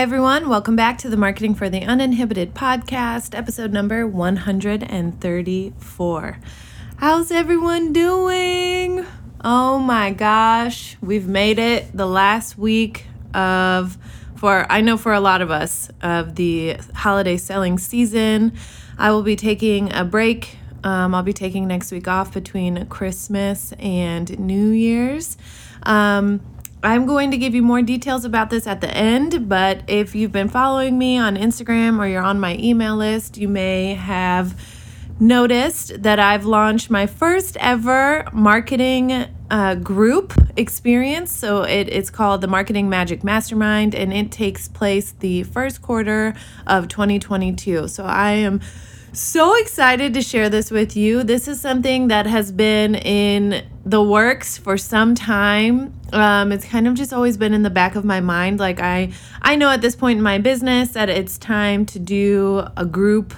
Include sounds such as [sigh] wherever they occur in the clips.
Hi, everyone. Welcome back to the Marketing for the Uninhibited podcast, episode number 134. How's everyone doing? Oh my gosh, we've made it the last week of, for I know for a lot of us, of the holiday selling season. I will be taking a break. Um, I'll be taking next week off between Christmas and New Year's. Um, I'm going to give you more details about this at the end, but if you've been following me on Instagram or you're on my email list, you may have noticed that I've launched my first ever marketing uh, group experience. So it, it's called the Marketing Magic Mastermind, and it takes place the first quarter of 2022. So I am so excited to share this with you. This is something that has been in the works for some time. Um, it's kind of just always been in the back of my mind. Like I, I know at this point in my business that it's time to do a group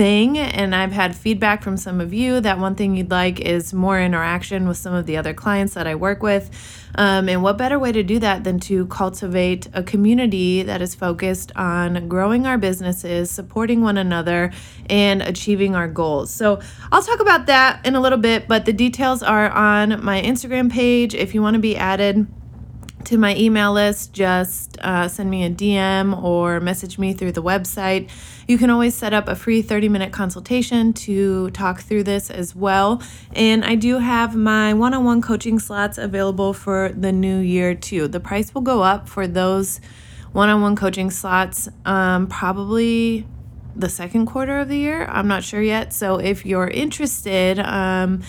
thing and I've had feedback from some of you that one thing you'd like is more interaction with some of the other clients that I work with. Um, and what better way to do that than to cultivate a community that is focused on growing our businesses, supporting one another, and achieving our goals. So I'll talk about that in a little bit, but the details are on my Instagram page if you want to be added to my email list, just uh, send me a DM or message me through the website. You can always set up a free 30 minute consultation to talk through this as well. And I do have my one on one coaching slots available for the new year too. The price will go up for those one on one coaching slots um, probably the second quarter of the year. I'm not sure yet. So if you're interested, um,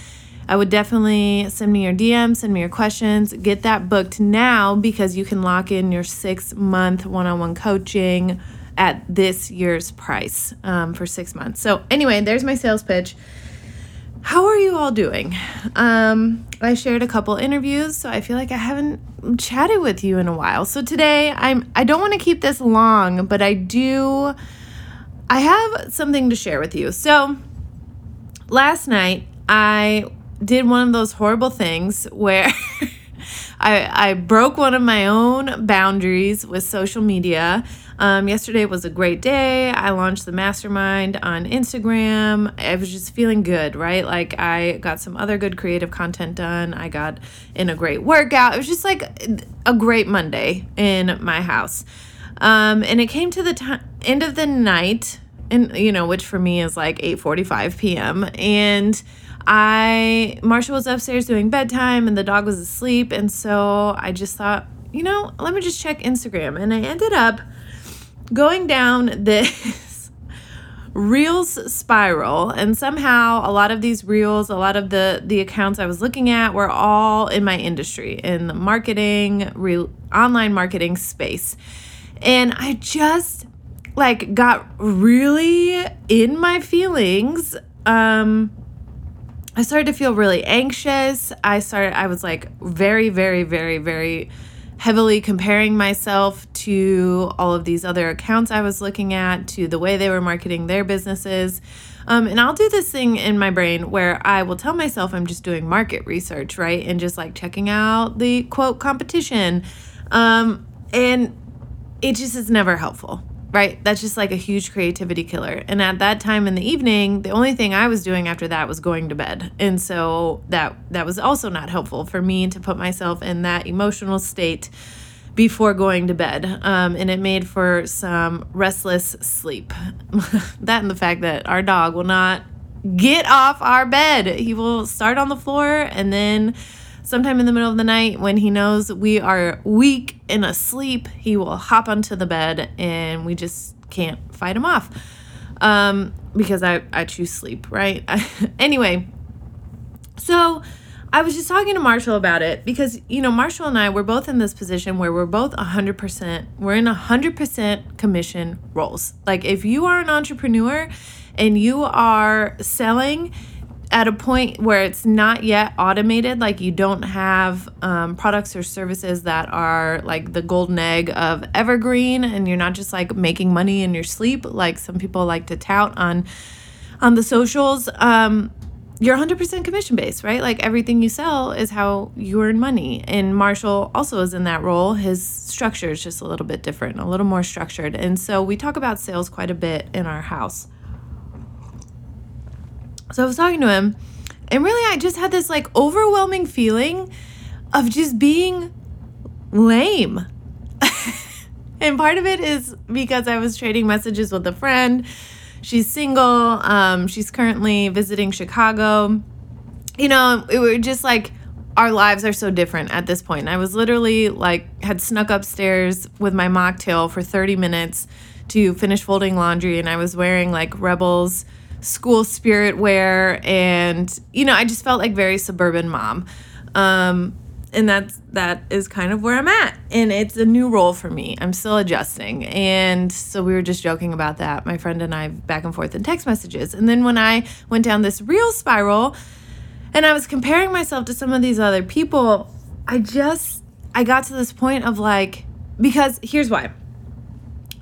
I would definitely send me your DM, send me your questions, get that booked now because you can lock in your six month one on one coaching at this year's price um, for six months. So, anyway, there's my sales pitch. How are you all doing? Um, I shared a couple interviews, so I feel like I haven't chatted with you in a while. So today, I'm I don't want to keep this long, but I do I have something to share with you. So last night I did one of those horrible things where [laughs] I, I broke one of my own boundaries with social media. Um, yesterday was a great day. I launched the mastermind on Instagram. I was just feeling good, right? Like I got some other good creative content done. I got in a great workout. It was just like a great Monday in my house. Um, and it came to the time end of the night, and you know, which for me is like 8:45 p.m. and I Marshall was upstairs doing bedtime and the dog was asleep. And so I just thought, you know, let me just check Instagram. And I ended up going down [laughs] this reels spiral. And somehow a lot of these reels a lot of the the accounts i was looking at were all in my industry in the marketing real online marketing space. And i just like got really in my feelings um I started to feel really anxious. I started, I was like very, very, very, very heavily comparing myself to all of these other accounts I was looking at, to the way they were marketing their businesses. Um, and I'll do this thing in my brain where I will tell myself I'm just doing market research, right? And just like checking out the quote competition. Um, and it just is never helpful right? That's just like a huge creativity killer. And at that time in the evening, the only thing I was doing after that was going to bed. And so that that was also not helpful for me to put myself in that emotional state before going to bed. Um, and it made for some restless sleep. [laughs] that and the fact that our dog will not get off our bed. He will start on the floor and then sometime in the middle of the night when he knows we are weak and asleep, he will hop onto the bed and we just can't fight him off. Um, because I, I choose sleep, right? [laughs] anyway, so I was just talking to Marshall about it because, you know, Marshall and I, we're both in this position where we're both 100%, we're in 100% commission roles. Like, if you are an entrepreneur and you are selling, at a point where it's not yet automated, like you don't have um, products or services that are like the golden egg of evergreen, and you're not just like making money in your sleep, like some people like to tout on on the socials. Um, you're 100% commission based, right? Like everything you sell is how you earn money. And Marshall also is in that role. His structure is just a little bit different, a little more structured. And so we talk about sales quite a bit in our house. So I was talking to him, and really, I just had this like overwhelming feeling of just being lame. [laughs] and part of it is because I was trading messages with a friend. She's single. Um, she's currently visiting Chicago. You know, it were just like our lives are so different at this point. I was literally like had snuck upstairs with my mocktail for 30 minutes to finish folding laundry, and I was wearing like Rebels school spirit wear and you know i just felt like very suburban mom. Um, and that's that is kind of where i'm at. And it's a new role for me. I'm still adjusting. And so we were just joking about that. My friend and i back and forth in text messages. And then when i went down this reel spiral and i was comparing myself to some of these other people i just i got to this point of like because here's why.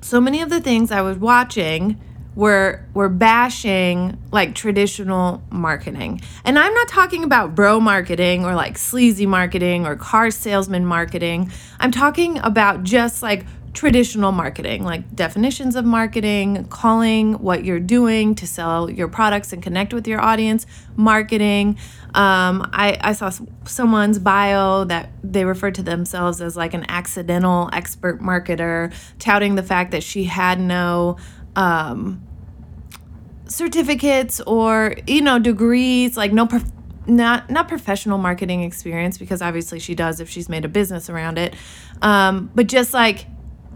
So many of the things i was watching we're we're bashing like traditional marketing. And I'm not talking about bro marketing or like sleazy marketing or car salesman marketing. I'm talking about just like traditional marketing, like definitions of marketing, calling what you're doing to sell your products and connect with your audience, marketing. Um, I, I saw someone's bio that they referred to themselves as like an accidental expert marketer, touting the fact that she had no um, certificates or you know degrees, like no prof- not not professional marketing experience because obviously she does if she's made a business around it, um, but just like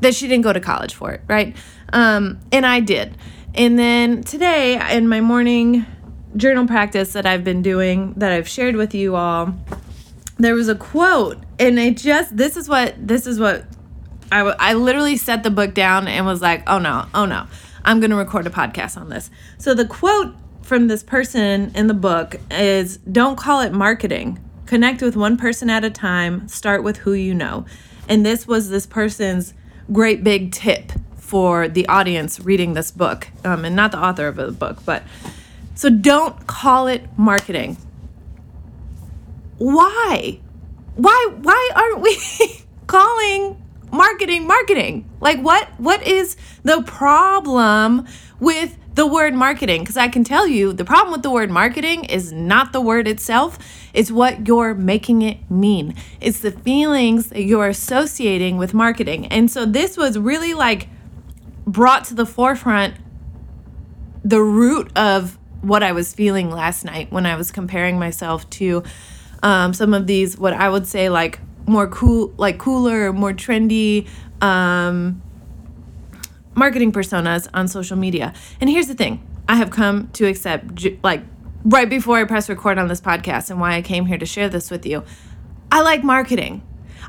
that she didn't go to college for it, right? Um, and I did. And then today in my morning journal practice that I've been doing that I've shared with you all, there was a quote, and it just this is what this is what I, I literally set the book down and was like, oh no, oh no. I'm going to record a podcast on this. So the quote from this person in the book is don't call it marketing. Connect with one person at a time, start with who you know. And this was this person's great big tip for the audience reading this book, um, and not the author of the book, but so don't call it marketing. Why? Why why aren't we [laughs] calling marketing marketing. Like what what is the problem with the word marketing? Because i can tell you the problem with the word marketing is not the word itself it's what you're making it mean. It's the feelings that you're associating with marketing. And so this was really like brought to the forefront the root of what i was feeling last night when i was comparing myself to um, some of these what i would say like more cool, like cooler, more trendy um, marketing personas on social media. And here's the thing I have come to accept, like, right before I press record on this podcast, and why I came here to share this with you. I like marketing.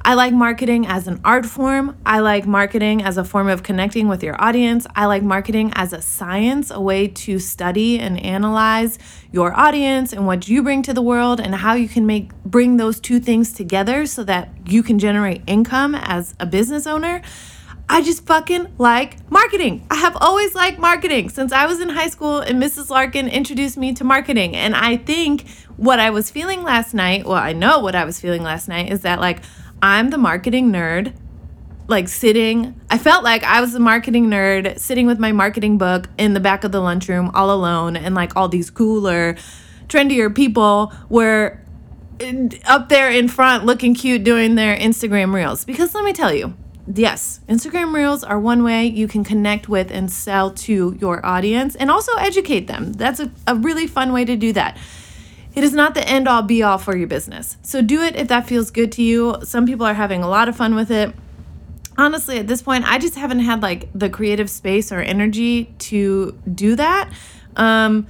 I like marketing as an art form. I like marketing as a form of connecting with your audience. I like marketing as a science, a way to study and analyze your audience and what you bring to the world and how you can make bring those two things together so that you can generate income as a business owner. I just fucking like marketing. I have always liked marketing since I was in high school and Mrs. Larkin introduced me to marketing. And I think what I was feeling last night, well, I know what I was feeling last night is that like I'm the marketing nerd, like sitting. I felt like I was the marketing nerd sitting with my marketing book in the back of the lunchroom all alone, and like all these cooler, trendier people were up there in front looking cute doing their Instagram reels. Because let me tell you, yes, Instagram reels are one way you can connect with and sell to your audience and also educate them. That's a, a really fun way to do that. It is not the end all be all for your business. So do it if that feels good to you. Some people are having a lot of fun with it. Honestly, at this point, I just haven't had like the creative space or energy to do that. Um,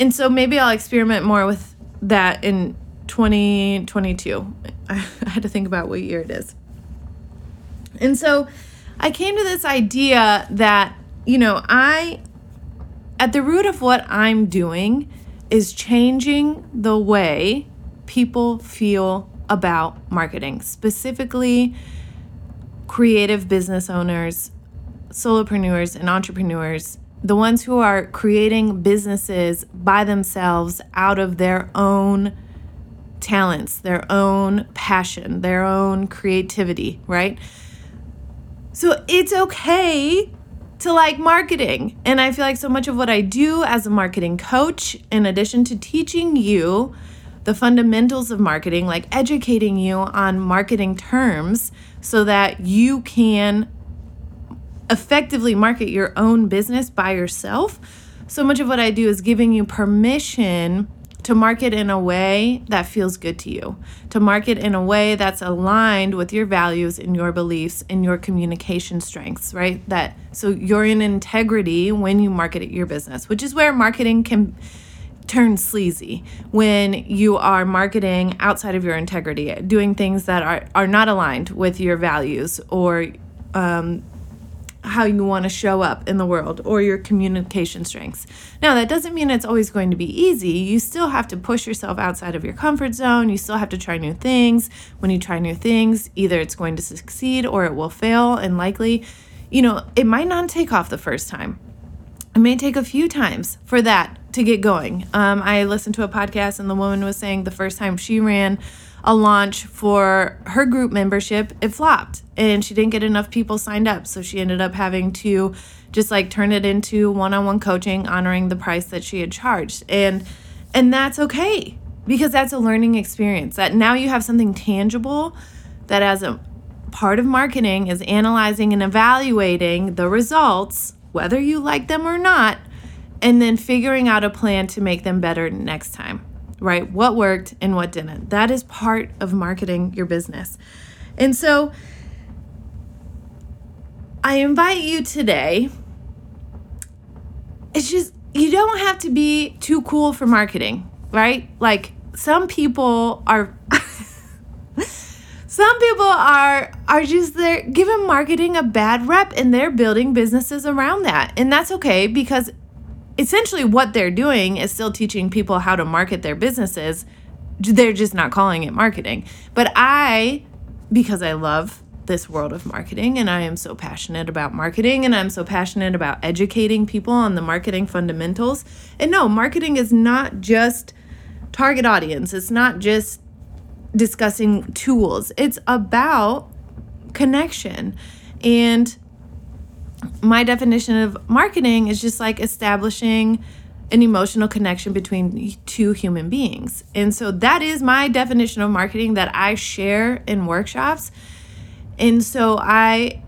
and so maybe I'll experiment more with that in 2022. [laughs] I had to think about what year it is. And so I came to this idea that, you know, I, at the root of what I'm doing is changing the way people feel about marketing, specifically creative business owners, solopreneurs, and entrepreneurs, the ones who are creating businesses by themselves out of their own talents, their own passion, their own creativity, right? So it's okay to like marketing. And I feel like so much of what I do as a marketing coach, in addition to teaching you the fundamentals of marketing, like educating you on marketing terms so that you can effectively market your own business by yourself. So much of what I do is giving you permission to market in a way that feels good to you, to market in a way that's aligned with your values and your beliefs and your communication strengths, right? That so you're in integrity when you market your business, which is where marketing can turn sleazy when you are marketing outside of your integrity, doing things that are, are not aligned with your values or um, how you want to show up in the world or your communication strengths. Now, that doesn't mean it's always going to be easy. You still have to push yourself outside of your comfort zone. You still have to try new things. When you try new things, either it's going to succeed or it will fail, and likely, you know, it might not take off the first time. It may take a few times for that to get going. Um, I listened to a podcast, and the woman was saying the first time she ran a launch for her group membership, it flopped and she didn't get enough people signed up. So she ended up having to just like turn it into one-on-one coaching honoring the price that she had charged. And and that's okay because that's a learning experience. That now you have something tangible that as a part of marketing is analyzing and evaluating the results, whether you like them or not, and then figuring out a plan to make them better next time right? What worked and what didn't. That is part of marketing your business. And so I invite you today. It's just, you don't have to be too cool for marketing, right? Like some people are. [laughs] some people are are just they're giving marketing a bad rep and they're building businesses around that and that's okay because essentially what they're doing is still teaching people how to market their businesses. They're just not calling it marketing. But I, because I love this world of marketing and I am so passionate about marketing and I'm so passionate about educating people on the marketing fundamentals. And no, marketing is not just target audience, it's not just discussing tools, it's about connection. And my definition of marketing is just like establishing an emotional connection between two human beings. And so that is my definition of marketing that I share in workshops. And so I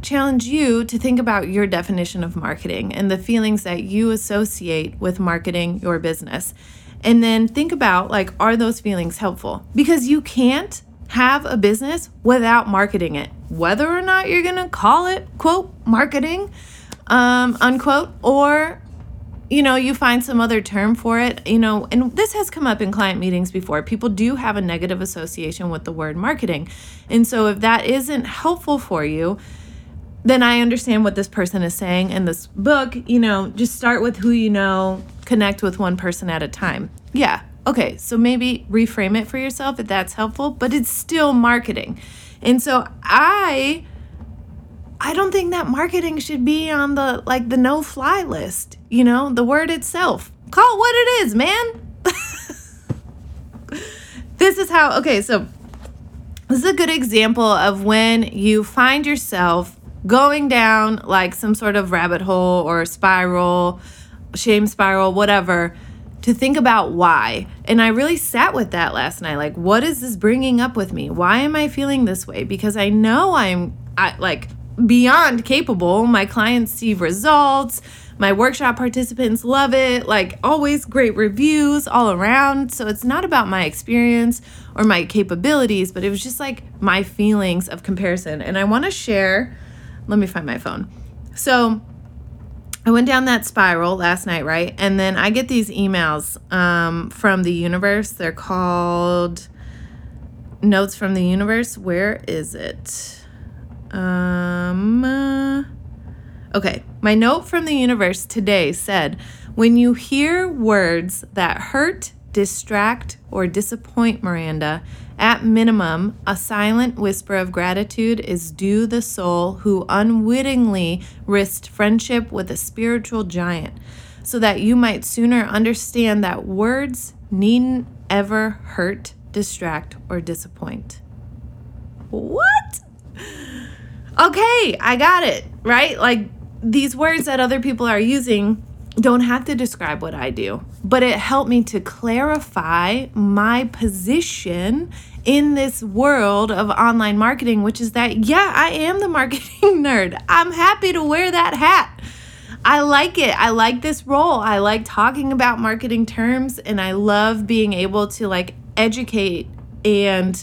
challenge you to think about your definition of marketing and the feelings that you associate with marketing your business. And then think about like are those feelings helpful? Because you can't have a business without marketing it, whether or not you're going to call it, quote, marketing, um, unquote, or you know, you find some other term for it, you know, and this has come up in client meetings before. People do have a negative association with the word marketing. And so if that isn't helpful for you, then I understand what this person is saying in this book. You know, just start with who you know, connect with one person at a time. Yeah, Okay, so maybe reframe it for yourself if that's helpful, but it's still marketing. And so I I don't think that marketing should be on the like the no fly list, you know, the word itself. Call it what it is, man. [laughs] this is how okay, so this is a good example of when you find yourself going down like some sort of rabbit hole or spiral, shame spiral, whatever to think about why. And I really sat with that last night. Like, what is this bringing up with me? Why am I feeling this way? Because I know I'm I, like beyond capable. My clients see results. My workshop participants love it. Like, always great reviews all around. So it's not about my experience or my capabilities, but it was just like my feelings of comparison. And I want to share, let me find my phone. So, I went down that spiral last night, right? And then I get these emails um, from the universe. They're called Notes from the Universe. Where is it? Um, uh, okay, my note from the universe today said when you hear words that hurt, distract, or disappoint Miranda, at minimum, a silent whisper of gratitude is due the soul who unwittingly risked friendship with a spiritual giant, so that you might sooner understand that words needn't ever hurt, distract, or disappoint. What? Okay, I got it, right? Like these words that other people are using don't have to describe what I do, but it helped me to clarify my position in this world of online marketing, which is that, yeah, I am the [laughs] marketing nerd. I'm happy to wear that hat. I like it. I like this role. I like talking about marketing terms and I love being able to like educate and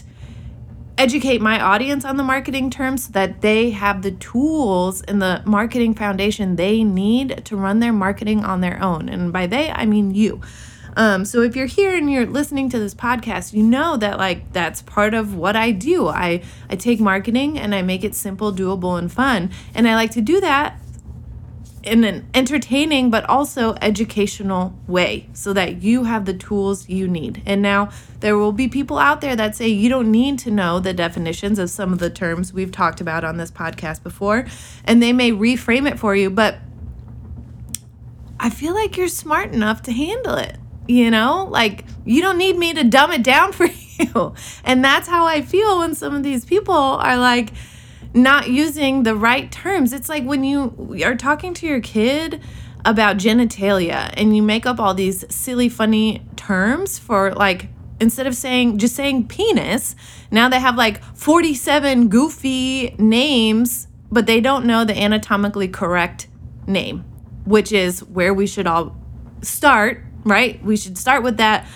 educate my audience on the marketing terms so that they have the tools and the marketing foundation they need to run their marketing on their own. And by they, I mean you. Um, so if you're here and you're listening to this podcast, you know that like that's part of what I do. I I take marketing and I make it simple, doable, and fun. And I like to do that in an entertaining but also educational way so that you have the tools you need. And now there will be people out there that say you don't need to know the definitions of some of the terms we've talked about on this podcast before, and they may reframe it for you, but I feel like you're smart enough to handle it. You know, like you don't need me to dumb it down [laughs] for you. And that's how I feel when some of these people are like, not using the right terms. It's like when you are talking to your kid about genitalia and you make up all these silly, funny terms for like, instead of saying just saying penis, now they have like 47 goofy names, but they don't know the anatomically correct name, which is where we should all start, right? We should start with that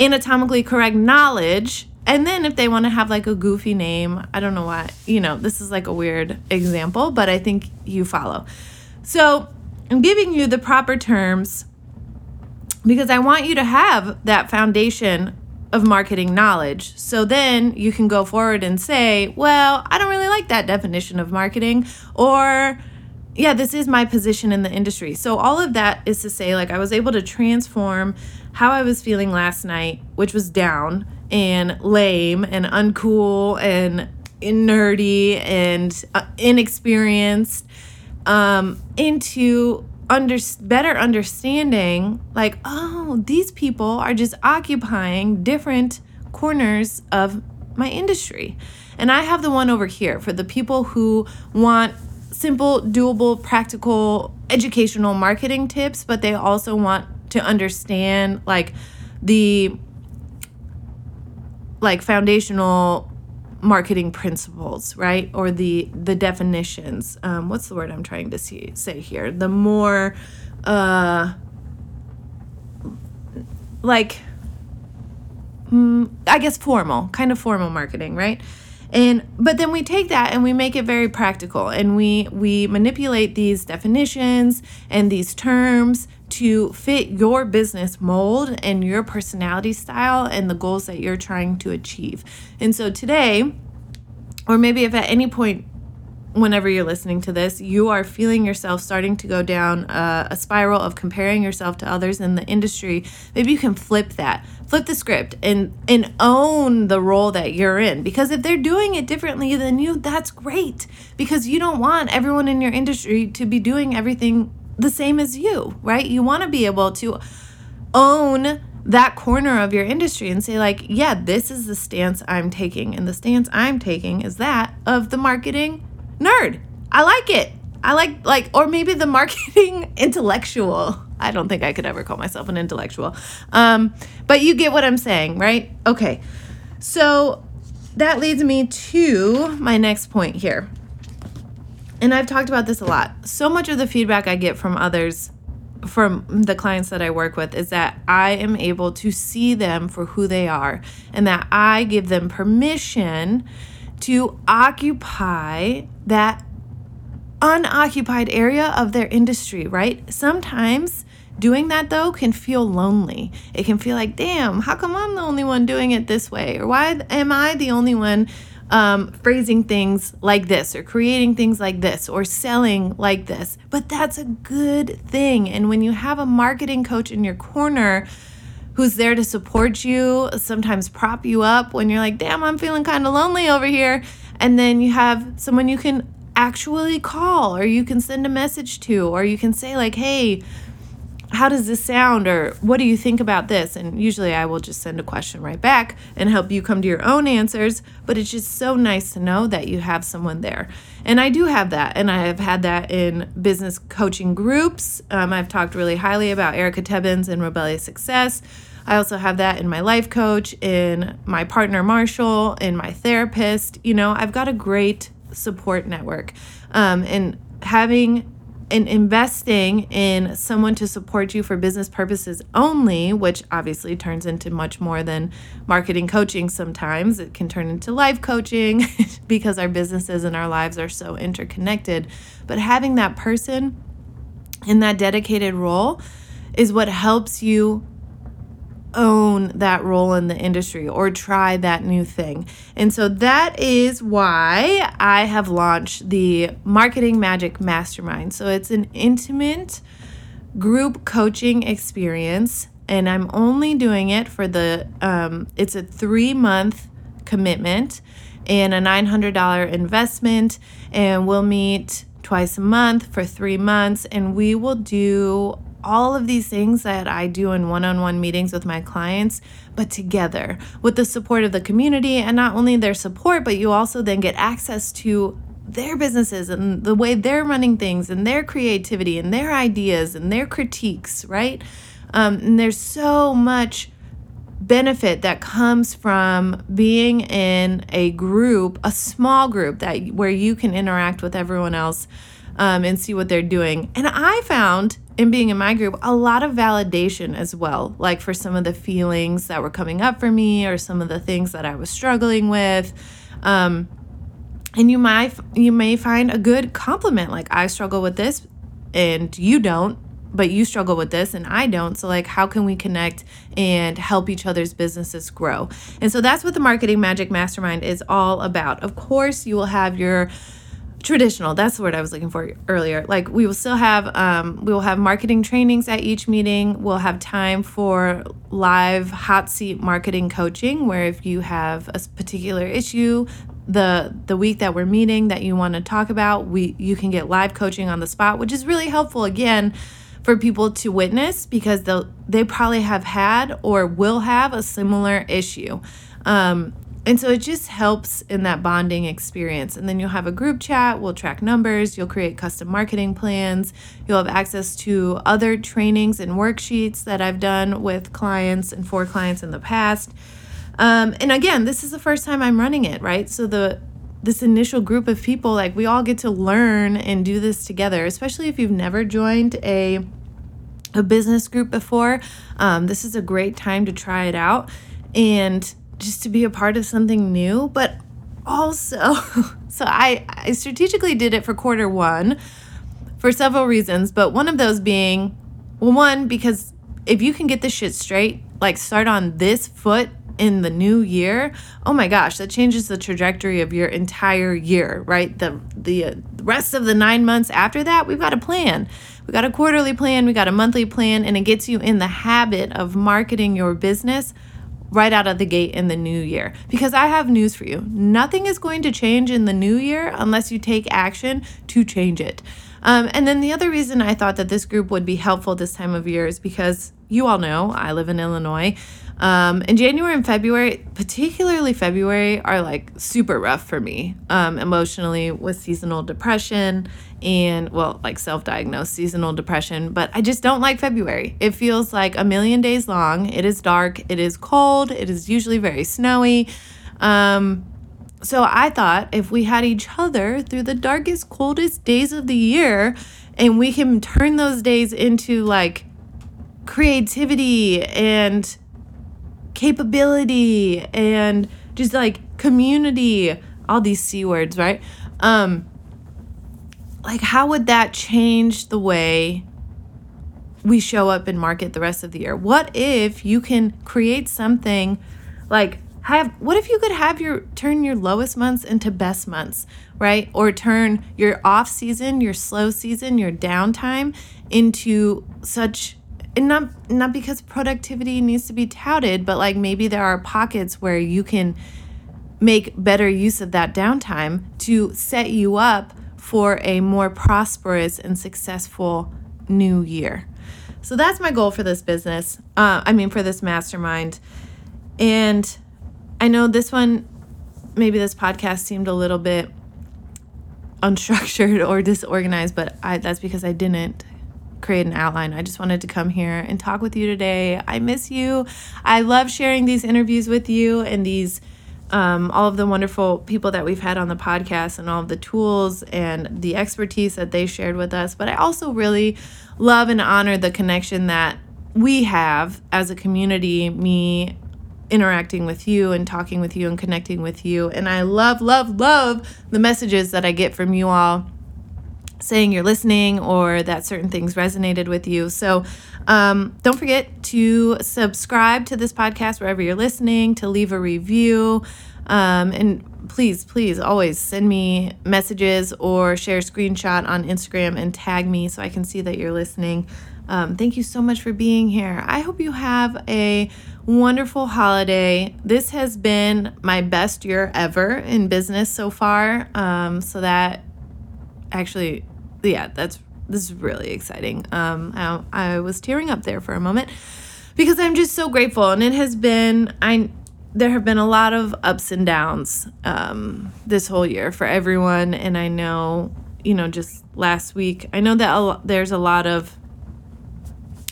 anatomically correct knowledge and then if they want to have like a goofy name, I don't know why, you know, this is like a weird example, but I think you follow. So I'm giving you the proper terms because I want you to have that foundation of marketing knowledge. So then you can go forward and say, well, I don't really like that definition of marketing, or yeah, this is my position in the industry. So all of that is to say, like, I was able to transform how I was feeling last night, which was down and lame and uncool and nerdy and uh, inexperienced um, into under better understanding like oh these people are just occupying different corners of my industry. And i have the one over here for the people who want simple doable practical educational marketing tips but they also want to understand like the like foundational marketing principles right? Or the the definitions. Um, what's the word i'm trying to see, say here? The more uh like mm, i guess formal kind of formal marketing right? And but then we take that and we make it very practical and we we manipulate these definitions and these terms to fit your business mold and your personality style and the goals that you're trying to achieve. And so today, or maybe if at any point whenever you're listening to this, you are feeling yourself starting to go down a, a, spiral of comparing yourself to others in the industry, maybe you can flip that. Flip the script and and own the role that you're in because if they're doing it differently than you, that's great because you don't want everyone in your industry to be doing everything the same as you, right? You want to be able to own that corner of your industry and say like, yeah, this is the stance I'm taking and the stance I'm taking is that of the marketing nerd. I like it. I like like or maybe the [laughs] marketing intellectual. I don't think I could ever call myself an intellectual. Um, but you get what I'm saying, right? Okay. So that leads me to my next point here and I've talked about this a lot. So much of the feedback I get from others, from the clients that I work with, is that I am able to see them for who they are and that I give them permission to occupy that unoccupied area of their industry, right? Sometimes doing that though can feel lonely. It can feel like, damn, how come I'm the only one doing it this way? Or why am I the only one um, phrasing things like this or creating things like this or selling like this? But that's a good thing. And when you have a marketing coach in your corner, who's there to support you, sometimes prop you up when you're like, damn, I'm feeling kind of lonely over here. And then you have someone you can actually call or you can send a message to, or you can say, like, hey, how does this sound or what do you think about this? And usually i will just send a question right back and help you come to your own answers but it's just so nice to know that you have someone there. And i do have that and i have had that in business coaching groups. Um, i've talked really highly about erica tebbins and rebellious success. I also have that in my life coach in my partner marshall in my therapist. You know i've got a great support network. Um, and having and investing in someone to support you for business purposes only, which obviously turns into much more than marketing coaching sometimes. It can turn into life coaching [laughs] because our businesses and our lives are so interconnected. But having that person in that dedicated role is what helps you own that role in the industry or try that new thing. And so that is why I have launched the Marketing Magic Mastermind. So it's an intimate group coaching experience and I'm only doing it for the um, it's a 3 month commitment and a $900 investment and we'll meet twice a month for 3 months and we will do all of these things that I do in one on one meetings with my clients, but together with the support of the community and not only their support, but you also then get access to their businesses and the way they're running things and their creativity and their ideas and their critiques, right? Um, and there's so much benefit that comes from being in a group, a small group that where you can interact with everyone else um, and see what they're doing. And I found in being in my group a lot of validation as well, like for some of the feelings that were coming up for me or some of the things that I was struggling with. Um, and you might you may find a good complement like I struggle with this and you don't but you struggle with this and I don't. So, like, how can we connect and help each other's businesses grow? And so, that's what the Marketing Magic Mastermind is all about. Of course, you will have your traditional that's the word i was looking for earlier. Like we will still have um, we will have marketing trainings at each meeting. We'll have time for live hot seat marketing coaching where if you have a particular issue the the week that we're meeting that you want to talk about we you can get live coaching on the spot which is really helpful again for people to witness because they they probably have had or will have a similar issue. Um, and so it just helps in that bonding experience. And then you'll have a group chat, we'll track numbers, you'll create custom marketing plans, you'll have access to other trainings and worksheets that I've done with clients and for clients in the past. Um, and again, this is the first time I'm running it, right? So the this initial group of people, like we all get to learn and do this together, especially if you've never joined a a business group before. Um, this is a great time to try it out. And just to be a part of something new, but also, [laughs] so I, I strategically did it for quarter one for several reasons, but one of those being, well, one, because if you can get this shit straight, like start on this foot in the new year, oh my gosh, that changes the trajectory of your entire year, right? The the uh, rest of the 9 months after that, we've got a plan. We got a quarterly plan, we got a monthly plan, and it gets you in the habit of marketing your business right out of the gate in the new year. Because I have news for you nothing is going to change in the new year unless you take action to change it. Um, and then the other reason I thought that this group would be helpful this time of year is because you all know I live in Illinois. Um, and January and February, particularly February, are like super rough for me um, emotionally with seasonal depression and, well, like self diagnosed seasonal depression. But I just don't like February. It feels like a million days long. It is dark, it is cold, it is usually very snowy. Um, so I thought if we had each other through the darkest, coldest days of the year, and we can turn those days into like creativity and capability and just like community, all these C words, right? Um, like how would that change the way we show up and market the rest of the year? What if you can create something like have what if you could have your turn your lowest months into best months, right? Or turn your off season, your slow season, your downtime into such and not not because productivity needs to be touted, but like maybe there are pockets where you can make better use of that downtime to set you up for a more prosperous and successful new year. So that's my goal for this business. Uh, I mean, for this mastermind. And I know this one, maybe this podcast seemed a little bit unstructured or disorganized, but I, that's because I didn't create an outline. I just wanted to come here and talk with you today. I miss you. I love sharing these interviews with you and these um, all of the wonderful people that we've had on the podcast and all of the tools and the expertise that they shared with us. But I also really love and honor the connection that we have as a community, me interacting with you and talking with you and connecting with you. And I love, love, love the messages that I get from you all saying you're listening or that certain things resonated with you. So um, don't forget to subscribe to this podcast wherever you're listening, to leave a review. Um, and please, please always send me messages or share a screenshot on Instagram and tag me so I can see that you're listening. Um, thank you so much for being here. I hope you have a wonderful holiday. This has been my best year ever in business so far. Um, so that actually, yeah, that's this is really exciting. Um, I, I was tearing up there for a moment because I'm just so grateful, and it has been I. There have been a lot of ups and downs um, this whole year for everyone, and I know you know just last week. I know that a, there's a lot of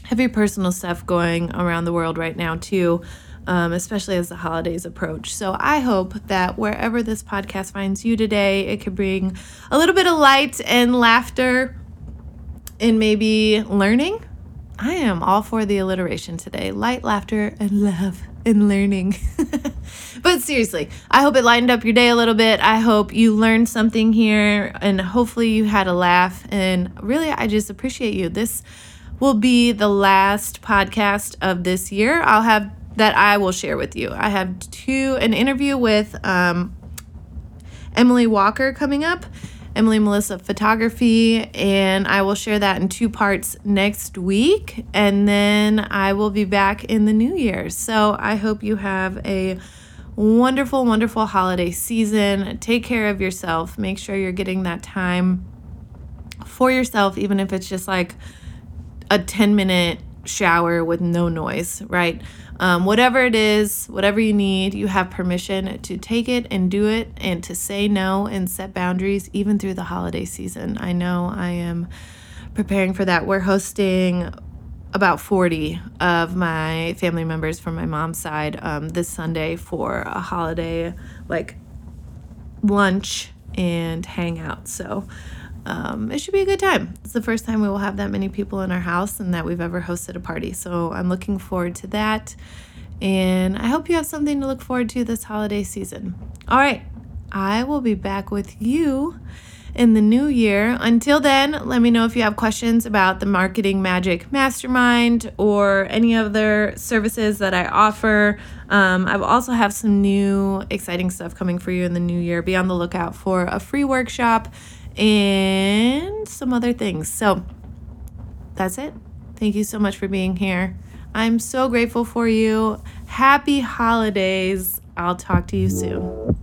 heavy personal stuff going around the world right now too um, especially as the holidays approach. So I hope that wherever this podcast finds you today, it could bring a little bit of light and laughter and maybe learning. I am all for the alliteration today light, laughter, and love and learning. [laughs] but seriously, I hope it lightened up your day a little bit. I hope you learned something here and hopefully you had a laugh. And really, I just appreciate you. This will be the last podcast of this year. I'll have that I will share with you. I have two an interview with um, Emily Walker coming up, Emily Melissa Photography, and I will share that in two parts next week, and then I will be back in the new year. So I hope you have a wonderful, wonderful holiday season. Take care of yourself. Make sure you're getting that time for yourself, even if it's just like a 10 minute shower with no noise, right? Um, whatever it is, whatever you need, you have permission to take it and do it and to say no and set boundaries even through the holiday season. I know I am preparing for that. We're hosting about 40 of my family members from my mom's side um, this Sunday for a holiday like lunch and hangout. So um, it should be a good time. It's the first time we will have that many people in our house and that we've ever hosted a party. So I'm looking forward to that. And I hope you have something to look forward to this holiday season. All right, I will be back with you in the new year. Until then, let me know if you have questions about the Marketing Magic Mastermind or any other services that I offer. Um, I will also have some new exciting stuff coming for you in the new year. Be on the lookout for a free workshop and some other things. So that's it. Thank you so much for being here. I'm so grateful for you. Happy holidays. I'll talk to you soon.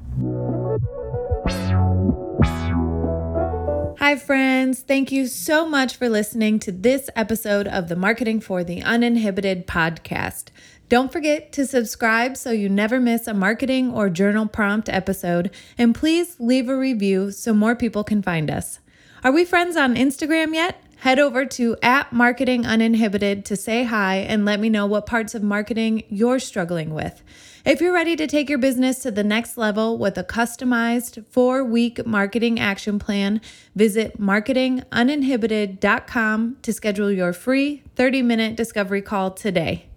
Hi, friends. Thank you so much for listening to this episode of the Marketing for the Uninhibited podcast. Don't forget to subscribe so you never miss a marketing or journal prompt episode, and please leave a review so more people can find us. Are we friends on Instagram yet? Head over to at Marketing Uninhibited to say hi and let me know what parts of marketing you're struggling with. If you're ready to take your business to the next level with a customized four week marketing action plan, visit marketinguninhibited.com to schedule your free 30 minute discovery call today.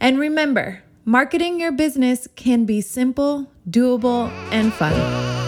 And remember, marketing your business can be simple, doable, and fun.